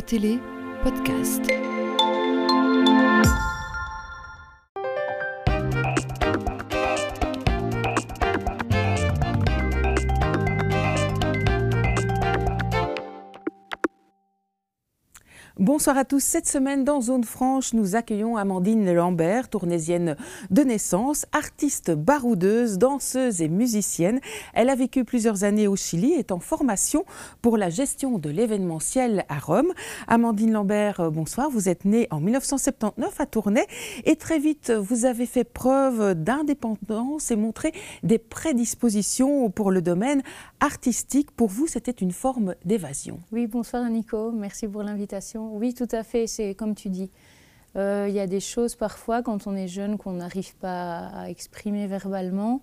Télé, podcast. Bonsoir à tous. Cette semaine, dans Zone Franche, nous accueillons Amandine Lambert, tournésienne de naissance, artiste baroudeuse, danseuse et musicienne. Elle a vécu plusieurs années au Chili, est en formation pour la gestion de l'événementiel à Rome. Amandine Lambert, euh, bonsoir. Vous êtes née en 1979 à Tournai et très vite, vous avez fait preuve d'indépendance et montré des prédispositions pour le domaine artistique. Pour vous, c'était une forme d'évasion. Oui, bonsoir Nico. Merci pour l'invitation. Tout à fait, c'est comme tu dis. Euh, il y a des choses parfois quand on est jeune qu'on n'arrive pas à exprimer verbalement.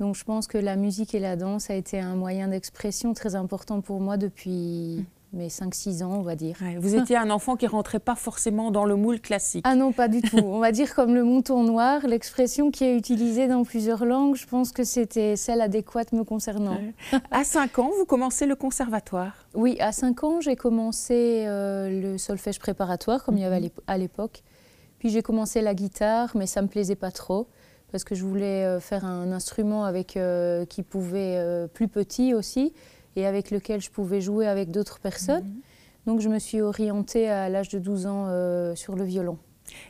Donc je pense que la musique et la danse a été un moyen d'expression très important pour moi depuis, mes 5-6 ans, on va dire. vous étiez un enfant qui rentrait pas forcément dans le moule classique. Ah non, pas du tout. On va dire comme le mouton noir, l'expression qui est utilisée dans plusieurs langues, je pense que c'était celle adéquate me concernant. À 5 ans, vous commencez le conservatoire Oui, à 5 ans, j'ai commencé euh, le solfège préparatoire, comme il y avait mhm. à l'époque. Puis j'ai commencé la guitare, mais ça me plaisait pas trop parce que je voulais euh, faire un instrument avec euh, qui pouvait plus petit aussi et avec lequel je pouvais jouer avec d'autres personnes. Mhm. Donc je me suis orientée à l'âge de 12 ans euh, sur le violon.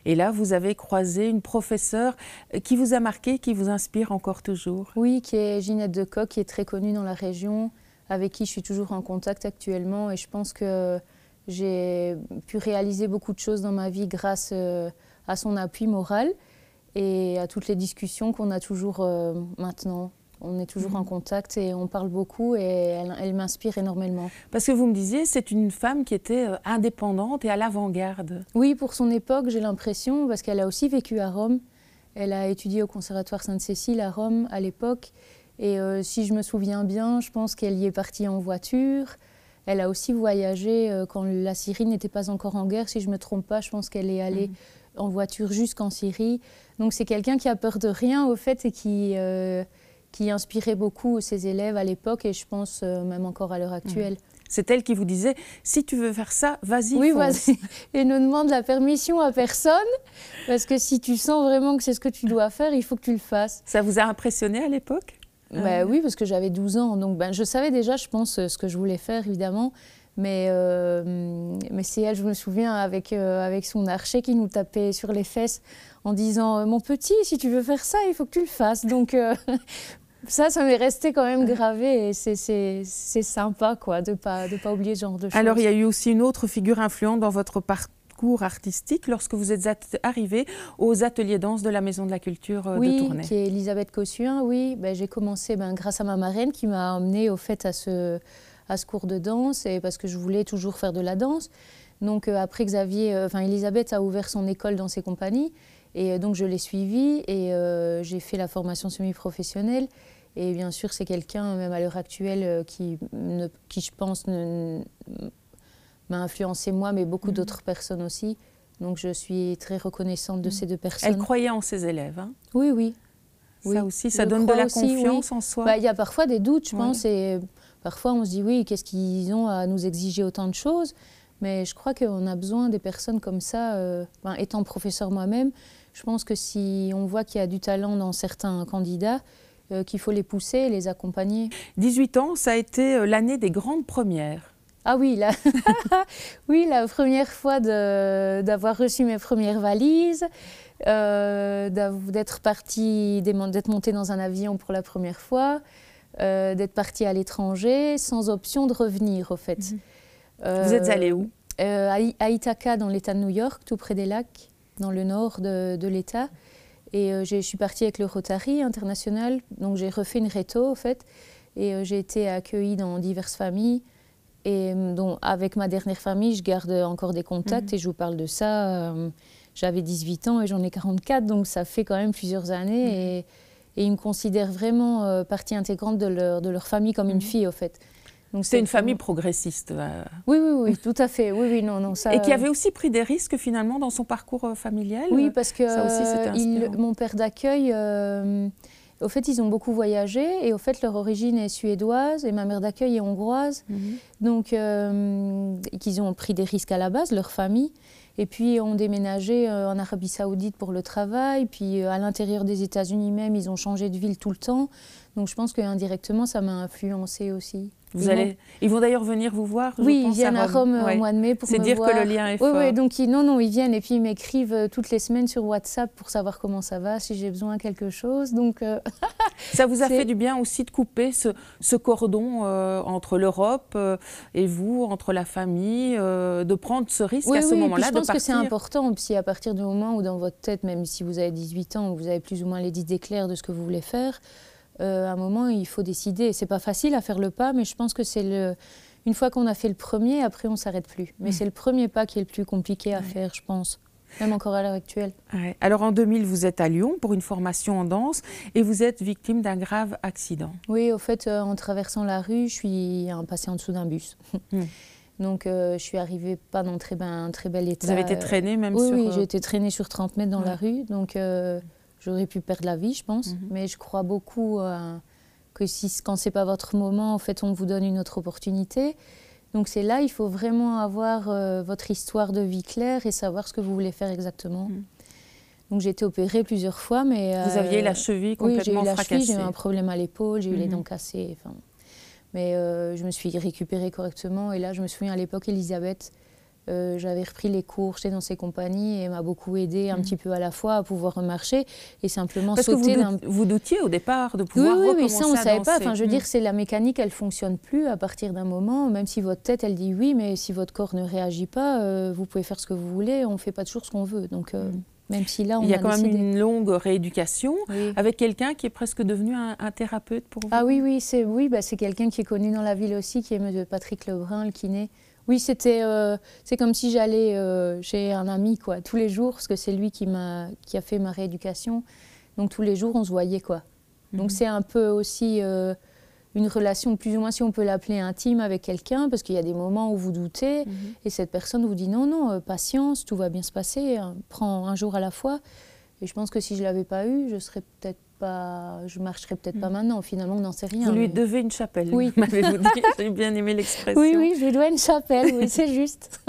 Et là, vous avez croisé une professeure euh, qui vous a marqué, qui vous inspire encore toujours? Oui, qui est Ginette Decoq, qui est très connue dans la région, avec qui je suis toujours en contact actuellement. Et je pense que j'ai pu réaliser beaucoup de choses dans ma vie grâce euh, à son appui moral et à toutes les discussions qu'on a toujours maintenant on est toujours en mhm. contact et on parle beaucoup et elle, m'inspire énormément. Parce que vous me disiez, c'est une femme qui était euh, indépendante et à l'avant-garde. Oui, pour son époque, j'ai l'impression, parce qu'elle a aussi vécu à Rome. Elle a étudié au Conservatoire Sainte-Cécile à Rome à l'époque. Et euh, si je me souviens bien, je pense qu'elle y est partie en voiture. Elle a aussi voyagé euh, quand la Syrie n'était pas encore en guerre. Si je ne me trompe pas, je pense qu'elle est allée mhm. en voiture jusqu'en Syrie. Donc c'est quelqu'un qui a peur de rien au fait et qui qui inspirait beaucoup ses élèves à l'époque et je pense euh, même encore à l'heure actuelle. C'est elle qui vous disait si tu veux faire ça, vas-y. Oui, vas-y. Et ne demande la permission à personne parce que si tu sens vraiment que c'est ce que tu dois faire, il faut que tu le fasses. Ça vous a impressionné à l'époque? Bah, Oui, parce que j'avais 12 ans. Donc ben, je savais déjà, je pense, ce que je voulais faire, évidemment. Mais, euh, mais c'est elle, je me souviens, avec, euh, avec son archer qui nous tapait sur les fesses en disant Mon petit, si tu veux faire ça, il faut que tu le fasses. Donc ça, ça m'est resté quand même gravé et c'est sympa quoi, de ne pas, de pas oublier ce genre de choses. Alors, il y a eu aussi une autre figure influente dans votre parcours artistique lorsque vous êtes arrivée aux ateliers danse de la Maison de la Culture euh, de Tournai. Oui, qui est Elisabeth Cossuin, oui. Ben, J'ai commencé ben, grâce à ma marraine qui m'a emmenée au fait à ce, à ce cours de danse et parce que je voulais toujours faire de la danse. Donc euh, après Xavier, euh, enfin Elisabeth a ouvert son école dans ses compagnies et donc je l'ai suivie et j'ai fait la formation semi-professionnelle. Et bien sûr, c'est quelqu'un, même à l'heure actuelle, euh, qui, qui je pense, m'a influencé moi, mais beaucoup mhm. d'autres personnes aussi. Donc je suis très reconnaissante de mhm. ces deux personnes. Elle croyait en ses élèves. Hein oui, oui. Ça aussi, ça donne de la confiance en soi. Bah, il y a parfois des doutes, je pense, et parfois on se dit oui, qu'est-ce qu'ils ont à nous exiger autant de choses? Mais je crois qu'on a besoin des personnes comme ça. Euh, étant professeur moi-même, je pense que si on voit qu'il y a du talent dans certains candidats, euh, qu'il faut les pousser, les accompagner. 18 ans, ça a été euh, l'année des grandes premières. Ah oui, la, oui, la première fois d'avoir reçu mes premières valises, euh, d'être partie, d'être montée dans un avion pour la première fois, d'être partie à l'étranger sans option de revenir, au fait. Mhm. Vous êtes allée où? à, Ithaca, dans l'État de New York, tout près des lacs, dans le nord de, de l'État. Et euh, je suis partie avec le Rotary international, donc j'ai refait une réto en fait, et euh, j'ai été accueillie dans diverses familles. Et euh, donc, avec ma dernière famille, je garde encore des contacts mhm. et je vous parle de ça. J'avais 18 ans et j'en ai 44, donc ça fait quand même plusieurs années. Mhm. Et, et, ils me considèrent vraiment partie intégrante de leur, de leur famille comme une mhm. fille, en fait. C'est une famille progressiste. Euh. Oui, oui, oui, tout à fait. Oui, oui, non, non, ça... Et qui avait aussi pris des risques finalement dans son parcours euh, familial. Oui, parce que mon père d'accueil, au fait, ils ont beaucoup voyagé et au fait, leur origine est suédoise et ma mère d'accueil est hongroise. Mhm. Donc, euh, qu'ils ont pris des risques à la base, leur famille. Et puis, ont déménagé euh, en Arabie Saoudite pour le travail. Puis, euh, à l'intérieur des États-Unis même, ils ont changé de ville tout le temps. Donc, je pense qu'indirectement, ça m'a influencé aussi. Vous Ils allez, ils vont d'ailleurs venir vous voir. je Oui, ils viennent à Rome Ouais. au mois de mai pour C'est me dire voir. que le lien est Oui, fort. oui, donc ils, non, non, ils viennent et puis ils m'écrivent euh, toutes les semaines sur WhatsApp pour savoir comment ça va, si j'ai besoin de quelque chose. Donc, euh, Ça vous a fait du bien aussi de couper ce, ce cordon euh, entre l'Europe euh, et vous, entre la famille, de prendre ce risque oui, à ce oui, puis moment-là je de pense que c'est important. Si à partir du moment où dans votre tête, même si vous avez 18 ans, vous avez plus ou moins les idées claires de ce que vous voulez faire, euh, à un moment, il faut décider. C'est pas facile à faire le pas, mais je pense que c'est le... Une fois qu'on a fait le premier, après on s'arrête plus. Mais Mm. c'est le premier pas qui est le plus compliqué à faire, je pense. Même encore à l'heure actuelle. Ouais. Alors en 2000, vous êtes à Lyon pour une formation en danse et vous êtes victime d'un grave accident. Oui, au fait, euh, en traversant la rue, je suis euh, passée en dessous d'un bus. Hmm. Donc, euh, je suis arrivée pas dans très, ben, un très bel état. Vous avez été euh, traîné même Oui, sur... oui, euh, j'ai été traînée sur 30 mètres dans Ouais. la rue. Donc, euh, j'aurais pu perdre la vie, je pense. Mhm. Mais je crois beaucoup euh, que si, quand c'est pas votre moment, en fait, on vous donne une autre opportunité. Donc, c'est là, il faut vraiment avoir euh, votre histoire de vie claire et savoir ce que vous voulez faire exactement. Mhm. Donc, j'ai été opérée plusieurs fois, mais... Vous euh, aviez la cheville oui, j'ai eu complètement la cheville, j'ai fracassée. eu un problème à l'épaule, j'ai eu les Mhm. dents cassées. enfin. Mais je me suis récupérée correctement. Et là, je me souviens à l'époque, Elisabeth, euh, j'avais repris les cours, j'étais dans ses compagnies et m'a beaucoup aidée un Mhm. petit peu à la fois à pouvoir remarcher et simplement Parce que vous, sauter dout- vous doutiez au départ de oui, pouvoir oui, oui, recommencer ça on ne savait pas. Enfin, je veux Mm. dire, c'est la mécanique, elle fonctionne plus à partir d'un moment. Même si votre tête, elle dit oui, mais si votre corps ne réagit pas, euh, vous pouvez faire ce que vous voulez. On fait pas toujours ce qu'on veut. Donc, euh, Mm. même si là, on Il y a a quand même décidé. une longue rééducation Oui. avec quelqu'un qui est presque devenu un, un thérapeute pour vous. Ah oui, oui, c'est oui, bah, c'est quelqu'un qui est connu dans la ville aussi, qui est M. Patrick Lebrun, le kiné. Oui, c'était, euh, c'est comme si j'allais euh, chez un ami, quoi, tous les jours, parce que c'est lui qui m'a, qui a fait ma rééducation. Donc tous les jours, on se voyait, quoi. Donc Mhm. c'est un peu aussi euh, une relation plus ou moins, si on peut l'appeler intime, avec quelqu'un, parce qu'il y a des moments où vous doutez, Mhm. et cette personne vous dit non, non, patience, tout va bien se passer, hein, prends un jour à la fois. Et je pense que si je l'avais pas eu, je serais peut-être pas, je marcherais peut-être pas Mhm. maintenant. Finalement, on n'en sait rien. Vous lui mais- devez une chapelle, Oui. m'avez-vous dit. J'ai bien aimé l'expression. Oui, oui, je lui dois une chapelle, oui, c'est juste.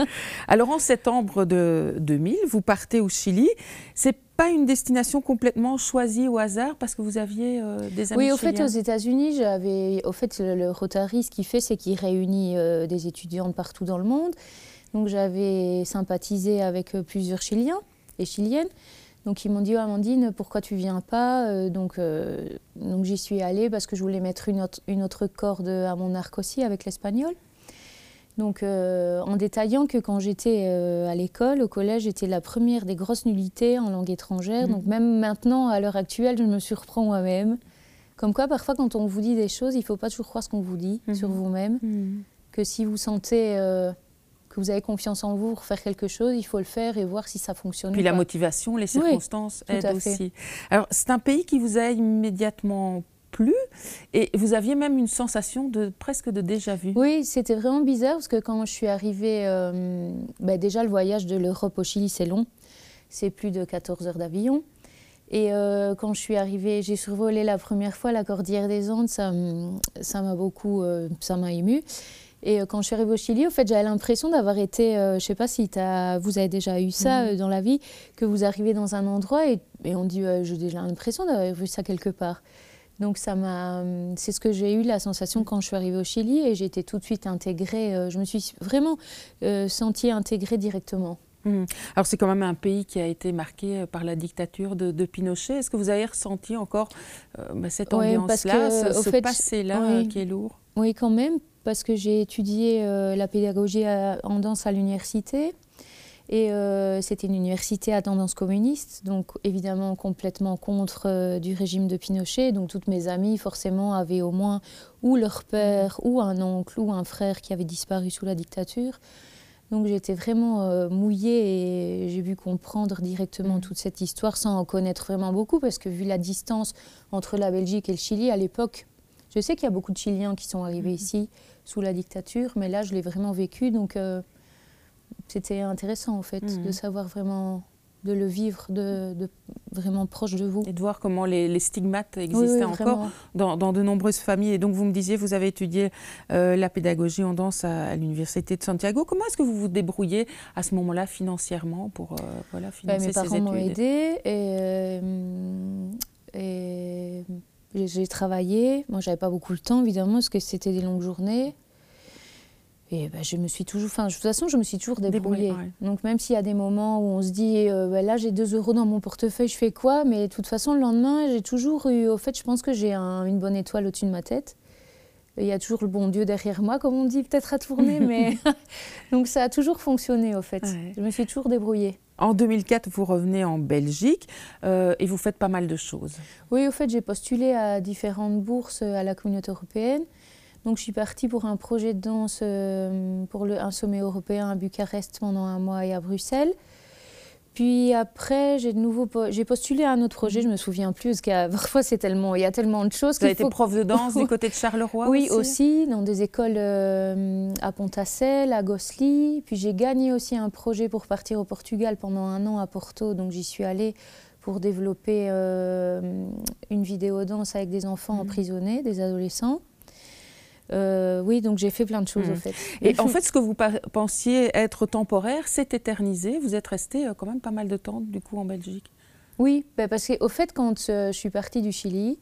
Alors en septembre de 2000, vous partez au Chili. C'est pas une destination complètement choisie au hasard parce que vous aviez euh, des amis Oui, au fait, chiliens. aux États-Unis, j'avais. Au fait, le, le Rotary, ce qu'il fait, c'est qu'il réunit euh, des étudiants de partout dans le monde. Donc, j'avais sympathisé avec euh, plusieurs Chiliens et Chiliennes. Donc, ils m'ont dit, oh, Amandine, pourquoi tu viens pas Euh, Donc, euh, donc j'y suis allée parce que je voulais mettre une autre, une autre corde à mon arc aussi avec l'espagnol. Donc, euh, en détaillant que quand j'étais euh, à l'école, au collège, j'étais la première des grosses nullités en langue étrangère. Mhm. Donc, même maintenant, à l'heure actuelle, je me surprends moi-même. Comme quoi, parfois, quand on vous dit des choses, il ne faut pas toujours croire ce qu'on vous dit Mhm. sur vous-même. Mhm. Que si vous sentez que vous avez confiance en vous pour faire quelque chose, il faut le faire et voir si ça fonctionne. Puis la pas. motivation, les circonstances tout aident aussi. Alors c'est un pays qui vous a immédiatement plu et vous aviez même une sensation de presque de déjà vu. Oui, c'était vraiment bizarre parce que quand je suis arrivée, euh, bah, déjà le voyage de l'Europe au Chili, c'est long. C'est plus de 14 heures d'avion. Et euh, quand je suis arrivée, j'ai survolé la première fois la cordillère des Andes, ça m- ça m'a beaucoup, euh, ça m'a ému. Et euh, quand je suis arrivée au Chili, au fait, j'avais l'impression d'avoir été, euh, je sais pas si t'as- vous avez déjà eu ça Mhm. euh, dans la vie, que vous arrivez dans un endroit et, et on dit, euh, j'ai déjà l'impression d'avoir vu ça quelque part. Donc ça m'a, c'est ce que j'ai eu la sensation quand je suis arrivée au Chili et j'ai été tout de suite intégrée. je me suis vraiment sentie intégrée directement. Mhm. Alors c'est quand même un pays qui a été marqué par la dictature de, de Pinochet. Est-ce que vous avez ressenti encore bah, cette Ouais, ambiance-là, que, ce, ce passé-là oui. qui est lourd? Oui, quand même, parce que j'ai étudié euh, la pédagogie à- en danse à l'université. Et euh, c'était une université à tendance communiste, donc évidemment complètement contre euh, du régime de Pinochet. Donc toutes mes amies, forcément, avaient au moins ou leur père, ou un oncle, ou un frère qui avait disparu sous la dictature. Donc j'étais vraiment euh, mouillée et j'ai vu comprendre directement Mhm. toute cette histoire sans en connaître vraiment beaucoup, parce que vu la distance entre la Belgique et le Chili à l'époque, je sais qu'il y a beaucoup de Chiliens qui sont arrivés ici sous la dictature, mais là je l'ai vraiment vécu, donc euh, c'était intéressant en fait Mhm. de savoir vraiment de le vivre de, de, vraiment proche de vous. Et de voir comment les, stigmates existaient encore dans, dans, de nombreuses familles. Et donc vous me disiez, vous avez étudié euh, la pédagogie en danse à, l'université de Santiago. Comment est-ce que vous vous débrouillez à ce moment-là financièrement pour euh, voilà, ben, financer Mes parents m'ont aidé et, et j'ai travaillé. Moi, j'avais pas beaucoup de temps évidemment parce que c'était des longues journées. Et bah, je me suis toujours, enfin, de toute façon, je me suis toujours débrouillée. Donc même s'il y a des moments où on se dit, euh, bah, là j'ai 2 euros dans mon portefeuille, je fais quoi? Mais de toute façon, le lendemain, j'ai toujours eu, au fait, je pense que j'ai une bonne étoile au-dessus de ma tête. Il y a toujours le bon Dieu derrière moi, comme on dit, peut-être à tourner, mais donc ça a toujours fonctionné, au fait. Je me suis toujours débrouillée. En 2004, vous revenez en Belgique euh, et vous faites pas mal de choses. Oui, au fait, j'ai postulé à différentes bourses à la communauté européenne. Donc je suis partie pour un projet de danse euh, pour un sommet européen à Bucarest pendant un mois et à Bruxelles. Puis après, j'ai de nouveau j'ai postulé à un autre projet, je me souviens plus parce que parfois c'est tellement il y a tellement de choses. Vous avez été prof de danse du côté de Charleroi Oui, aussi, dans des écoles euh, à Pontacel, à Gossely. Puis j'ai gagné aussi un projet pour partir au Portugal pendant un an à Porto, donc j'y suis allée pour développer euh, une vidéo danse avec des enfants mmh. emprisonnés, des adolescents. Euh, oui, donc j'ai fait plein de choses au hmm. fait. Et en fait, ce que vous pensiez être temporaire, c'est éternisé. Vous êtes resté euh, quand même pas mal de temps du coup en Belgique. Oui, bah, parce qu'au fait, quand euh, je suis partie du Chili,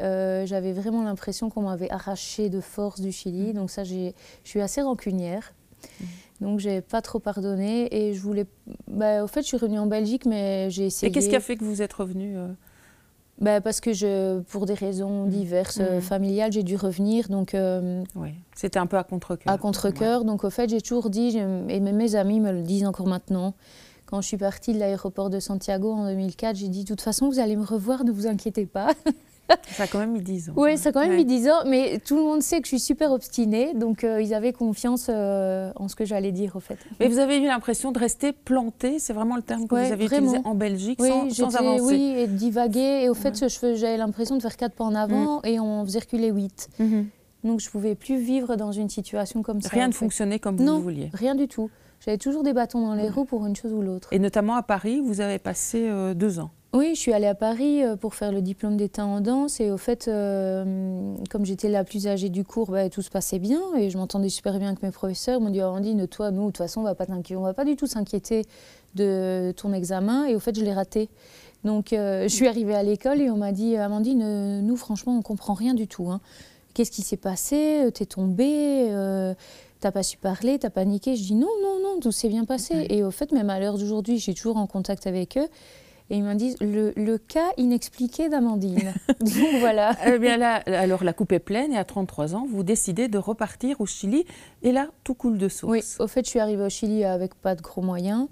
j'avais vraiment l'impression qu'on m'avait arraché de force du Chili. Hmm. Donc ça, je suis assez rancunière. Hmm. Donc j'ai pas trop pardonné et je voulais. Bah, au fait, je suis revenue en Belgique, mais j'ai essayé. Et qu'est-ce qui a fait que vous êtes revenue bah, parce que je, pour des raisons mmh. diverses, mmh. familiales, j'ai dû revenir. Donc, euh, oui, c'était un peu à contre-cœur. À contre-cœur. Donc, au fait, j'ai toujours dit, et même mes amis me le disent encore maintenant, quand je suis partie de l'aéroport de Santiago en 2004, j'ai dit, de toute façon, vous allez me revoir, ne vous inquiétez pas. ça a quand même mis 10 ans. Oui, ça a quand même mis 10 ans, mais tout le monde sait que je suis super obstinée, donc euh, ils avaient confiance euh, en ce que j'allais dire, au fait. Mais vous avez eu l'impression de rester plantée, c'est vraiment le terme que vous avez utilisé en Belgique, sans, sans, avancer? Oui, et de divaguer, et au fait, j'avais l'impression de faire 4 pas en avant, mm. et on faisait reculer 8. Mm-hmm. Donc je ne pouvais plus vivre dans une situation comme ça. Rien ne fonctionnait comme vous vouliez rien du tout. J'avais toujours des bâtons dans les roues pour une chose ou l'autre. Et notamment à Paris, vous avez passé euh, deux ans. Oui, je suis allée à Paris euh, pour faire le diplôme d'état en danse et au fait, euh, comme j'étais la plus âgée du cours, bah, tout se passait bien et je m'entendais super bien avec mes professeurs. Ils m'ont dit, Amandine, toi, nous, de toute façon, on ne va pas du tout s'inquiéter de ton examen et au fait, je l'ai raté. Donc, je suis arrivée à l'école et on m'a dit, Amandine, nous, franchement, on comprend rien du tout. Hein. Qu'est-ce qui s'est passé? T'es tombée T'as pas su parler, t'as paniqué. Je dis non, non, non, tout s'est bien passé. Et au fait, même à l'heure d'aujourd'hui, je suis toujours en contact avec eux. Et ils m'ont dit le, le, cas inexpliqué d'Amandine. Donc voilà. Eh bien là, alors la coupe est pleine et à 33 ans, vous décidez de repartir au Chili. Et là, tout coule de source. Oui, au fait, je suis arrivée au Chili avec pas de gros moyens.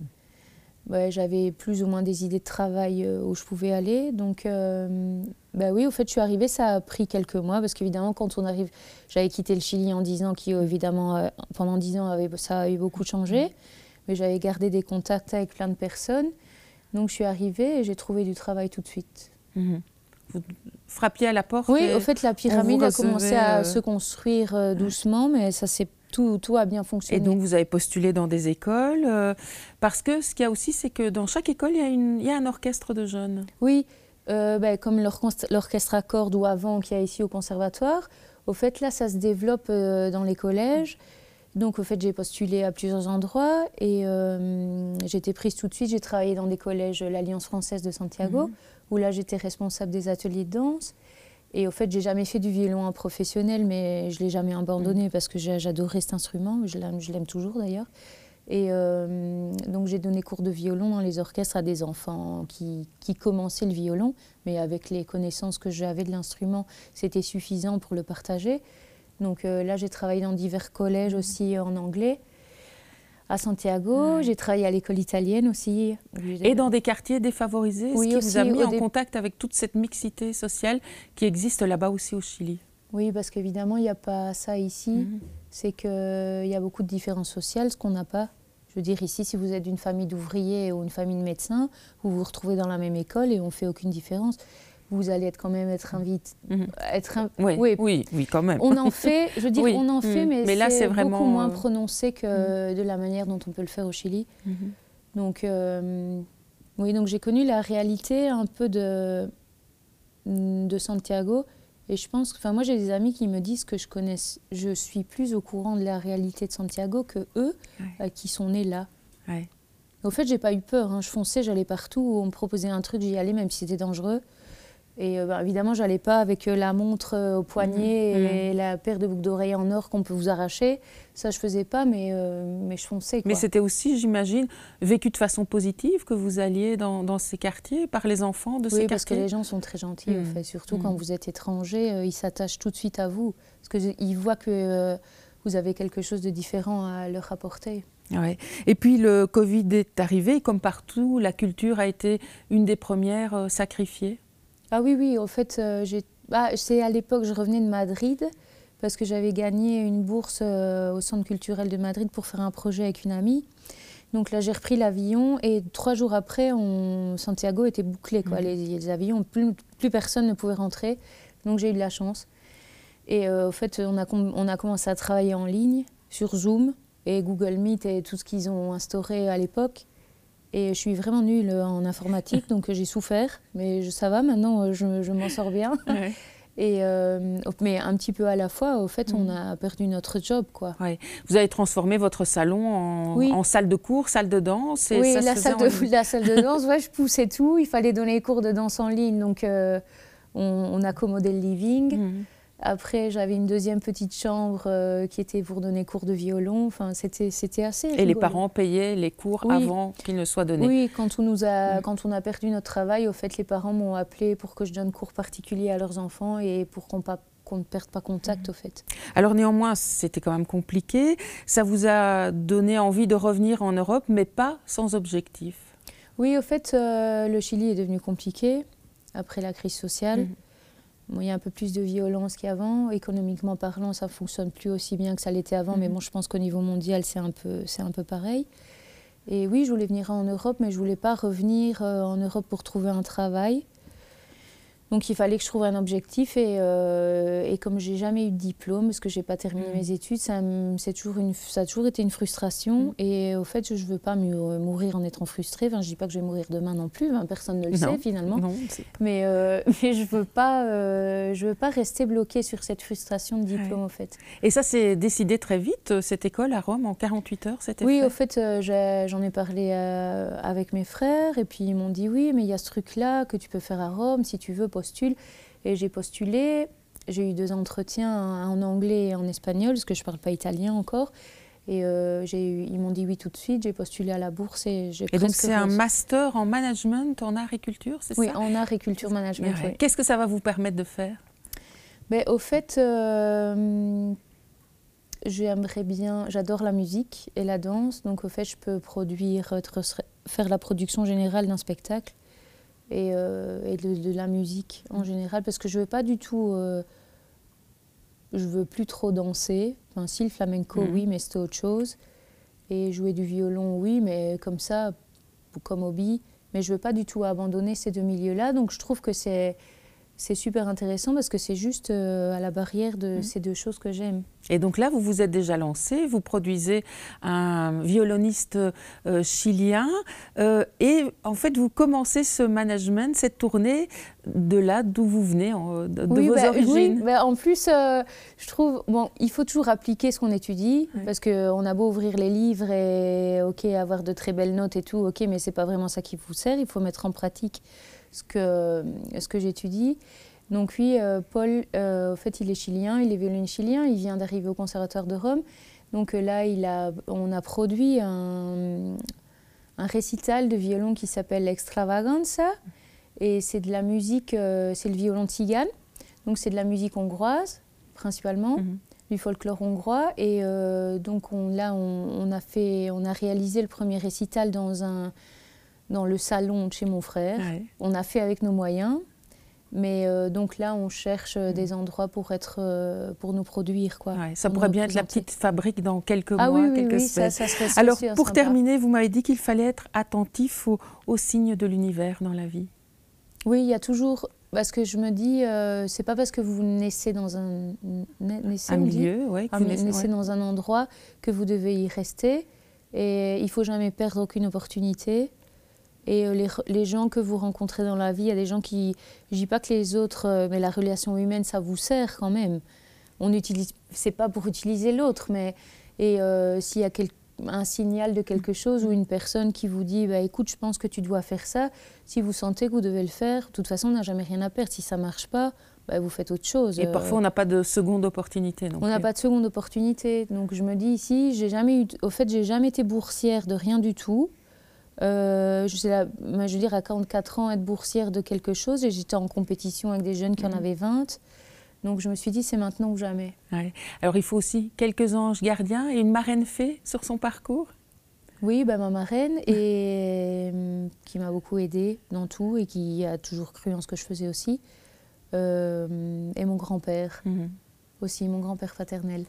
J'avais plus ou moins des idées de travail euh, où je pouvais aller. Donc, euh, bah oui, au fait, je suis arrivée, ça a pris quelques mois, parce qu'évidemment, quand on arrive, j'avais quitté le Chili en 10 ans, qui évidemment, euh, pendant 10 ans, avait, ça a eu beaucoup changé, mais j'avais gardé des contacts avec plein de personnes. Donc, je suis arrivée et j'ai trouvé du travail tout de suite. Mhm. Vous frappiez à la porte Oui, au fait, la pyramide a commencé à se construire doucement, mais ça s'est tout, tout, a bien fonctionné. Et donc, vous avez postulé dans des écoles, parce que ce qu'il y a aussi, c'est que dans chaque école, il y, a une, il y a un orchestre de jeunes. Oui, euh, ben, comme l'orchestre à cordes ou avant qu'il y a ici au conservatoire. Au fait, là, ça se développe euh, dans les collèges. Donc, au fait, j'ai postulé à plusieurs endroits et euh, j'ai été prise tout de suite. J'ai travaillé dans des collèges, l'Alliance française de Santiago, mhm. où là, j'étais responsable des ateliers de danse. Et au fait, j'ai jamais fait du violon en professionnel, mais je l'ai jamais abandonné mhm. parce que j'adorais cet instrument. Je l'aime toujours d'ailleurs. Et euh, donc j'ai donné cours de violon dans les orchestres à des enfants qui, qui commençaient le violon, mais avec les connaissances que j'avais de l'instrument, c'était suffisant pour le partager. Donc euh, là, j'ai travaillé dans divers collèges aussi en anglais. À Santiago, j'ai travaillé à l'école italienne aussi. Et dans des quartiers défavorisés, oui, ce qui vous a mis en contact avec toute cette mixité sociale qui existe là-bas aussi au Chili? Oui, parce qu'évidemment, il n'y a pas ça ici. Mhm c'est qu'il y a beaucoup de différences sociales, ce qu'on n'a pas. Je veux dire, ici, si vous êtes d'une famille d'ouvriers ou une famille de médecins, vous vous retrouvez dans la même école et on ne fait aucune différence. Vous allez être quand même être invité. Mhm. être oui, oui, oui, quand même. On en fait, je veux dire, on en fait, mhm. mais, c'est vraiment... beaucoup moins prononcé que mhm. de la manière dont on peut le faire au Chili. Donc, euh, Oui, donc j'ai connu la réalité un peu de, de Santiago. Et je pense, enfin moi j'ai des amis qui me disent que je connais, je suis plus au courant de la réalité de Santiago que eux euh, qui sont nés là. Ouais. Au fait, j'ai pas eu peur. hein. Je fonçais, j'allais partout. où On me proposait un truc, j'y allais, même si c'était dangereux. Et euh, bah, évidemment, j'allais pas avec euh, la montre euh, au poignet Mhm. et la paire de boucles d'oreilles en or qu'on peut vous arracher. Ça, je faisais pas, mais, euh, mais je fonçais. Quoi. Mais c'était aussi, j'imagine, vécu de façon positive que vous alliez dans, dans ces quartiers par les enfants de ces oui, parce que quartiers? les gens sont très gentils, fait. Surtout quand vous êtes étranger, ils s'attachent tout de suite à vous. Parce qu'ils voient que vous avez quelque chose de différent à leur apporter. Ouais. Et puis le Covid est arrivé, comme partout, la culture a été une des premières sacrifiées? Ah oui, oui, au fait, euh, bah, c'est à l'époque, je revenais de Madrid parce que j'avais gagné une bourse euh, au Centre culturel de Madrid pour faire un projet avec une amie. Donc là, j'ai repris l'avion et trois jours après, on... Santiago était bouclé. Quoi. Mhm. Les, les avions, plus, plus personne ne pouvait rentrer. Donc j'ai eu de la chance. Et euh, au fait, on a, com- on a commencé à travailler en ligne sur Zoom et Google Meet et tout ce qu'ils ont instauré à l'époque. Et je suis vraiment nulle en informatique, donc j'ai souffert. Mais je- ça va, maintenant, euh, je, je m'en sors bien. Et, euh, mais un petit peu à la fois, au fait, on Mhm. a perdu notre job, quoi. Vous avez transformé votre salon en, Oui. en salle de cours, salle de danse. Et oui, ça la salle, de, la salle de danse, ouais, je poussais tout. Il fallait donner les cours de danse en ligne, donc euh, on, on accommodait le living. Mhm. Après, j'avais une deuxième petite chambre euh, qui était pour donner cours de violon. Enfin, c'était, c'était assez. Et les parents payaient les cours Oui. avant qu'ils ne soient donnés. Oui, quand on, nous a, Mm. quand on a perdu notre travail, au fait, les parents m'ont appelé pour que je donne cours particuliers à leurs enfants et pour qu'on, pas- qu'on ne perde pas Mm. contact, au fait. Alors néanmoins, c'était quand même compliqué. Ça vous a donné envie de revenir en Europe, mais pas sans objectif. Oui, au fait, euh, le Chili est devenu compliqué après la crise sociale. Mhm. Bon, il y a un peu plus de violence qu'avant. Économiquement parlant, ça fonctionne plus aussi bien que ça l'était avant. Mais Mhm. bon, je pense qu'au niveau mondial, c'est un peu, un peu pareil. Et oui, je voulais venir en Europe, mais je voulais pas revenir euh, en Europe pour trouver un travail. Donc il fallait que je trouve un objectif et, euh, et comme j'ai jamais eu de diplôme parce que j'ai pas terminé Mhm. mes études, ça, c'est toujours une, ça a toujours été une frustration Mhm. et au fait je veux pas mu- mourir en étant frustrée. Enfin, je dis pas que je vais mourir demain non plus, hein, personne ne le Non. sait finalement. Non, c'est- Mais, euh, mais je veux pas, euh, je veux pas rester bloquée sur cette frustration de diplôme au fait. Et ça s'est décidé très vite, euh, cette école à Rome, en 48 heures, c'était Oui, fait au fait, euh, j'en ai parlé euh, avec mes frères et puis ils m'ont dit oui, mais il y a ce truc-là que tu peux faire à Rome, si tu veux, postule. Et j'ai postulé. J'ai eu deux entretiens en anglais et en espagnol, parce que je parle pas italien encore. Et euh, eu- ils m'ont dit oui tout de suite. J'ai postulé à la bourse et j'ai Et donc c'est un master en management, en art et culture, c'est Oui, ça? en art et culture management. Ouais. oui. Qu'est-ce que ça va vous permettre de faire? Ben, au fait, euh, j'aimerais bien, j'adore la musique et la danse, donc au fait, je peux produire, faire la production générale d'un spectacle et, euh, et de, de la musique en général, parce que je veux pas du tout, euh, je veux plus trop danser. Enfin, si le flamenco, Mhm. oui, mais c'était autre chose. Et jouer du violon, oui, mais comme ça, comme hobby. Mais je veux pas du tout abandonner ces deux milieux-là, donc je trouve que c'est c'est super intéressant parce que c'est juste euh, à la barrière de Mhm. ces deux choses que j'aime. Et donc là, vous vous êtes déjà lancé, vous produisez un violoniste euh, chilien euh, et en fait, vous commencez ce management, cette tournée de là d'où vous venez, en- de, oui, vos bah, origines. oui, bah, en plus, euh, je trouve, bon, il faut toujours appliquer ce qu'on étudie, parce qu'on a beau ouvrir les livres et, ok, avoir de très belles notes et tout, ok, mais c'est pas vraiment ça qui vous sert, il faut mettre en pratique ce que, ce que j'étudie. Donc oui, euh, Paul, euh, au fait, il est chilien, il est violoniste chilien, il vient d'arriver au Conservatoire de Rome. Donc euh, là, il a, on a produit un, un récital de violon qui s'appelle Extravaganza. Et c'est de la musique, euh, c'est le violon tzigane. Donc c'est de la musique hongroise, principalement, Mhm. du folklore hongrois. Et euh, donc on, là, on, on a fait, on a réalisé le premier récital dans, un, dans le salon de chez mon frère. Ouais. On a fait avec nos moyens. Mais euh, donc là, on cherche euh, des endroits pour, être, euh, pour nous produire. Quoi, Ouais, ça pour pourrait bien être la petite fabrique dans quelques Ah mois, oui, quelques oui, ça, semaines. ça serait Alors, pour sympa. terminer, vous m'avez dit qu'il fallait être attentif aux, aux signes de l'univers dans la vie. Oui, il y a toujours. Parce que je me dis, c'est pas parce que vous naissez dans un. na- naissez, Un milieu, ouais, que vous naissez- naissez ouais. dans un endroit que vous devez y rester. Et il faut jamais perdre aucune opportunité. Et les, les, gens que vous rencontrez dans la vie, il y a des gens qui. Je dis pas que les autres, mais la relation humaine, ça vous sert quand même. On utilise. C'est pas pour utiliser l'autre, mais. Et s'il y a un signal de quelque chose ou une personne qui vous dit bah, écoute, je pense que tu dois faire ça, si vous sentez que vous devez le faire, de toute façon, on n'a jamais rien à perdre. Si ça ne marche pas, bah, vous faites autre chose. Et parfois, on n'a pas de seconde opportunité. on n'a pas de seconde opportunité. Donc, je me dis ici, j'ai jamais eu, au fait, j'ai jamais été boursière de rien du tout. Euh, je, sais je veux dire, à 44 ans, être boursière de quelque chose, et j'étais en compétition avec des jeunes qui en mmh. avaient 20. Donc je me suis dit, c'est maintenant ou jamais. Alors il faut aussi quelques anges gardiens et une marraine fée sur son parcours? Oui, bah, ma marraine, et, euh, qui m'a beaucoup aidée dans tout et qui a toujours cru en ce que je faisais aussi. Euh, et mon grand-père mhm. aussi, mon grand-père paternel.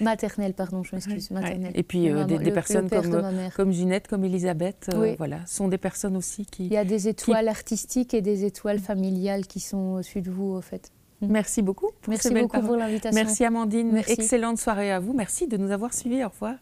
Maternel, pardon, je m'excuse. maternel. Et puis euh, des, personnes comme, comme Ginette, comme Elisabeth, voilà, sont des personnes aussi qui. Il y a des étoiles artistiques et des étoiles familiales qui sont au-dessus de vous, au fait. Merci beaucoup. Merci beaucoup pour l'invitation. Merci Amandine. Excellente soirée à vous. Merci de nous avoir suivis. Au revoir.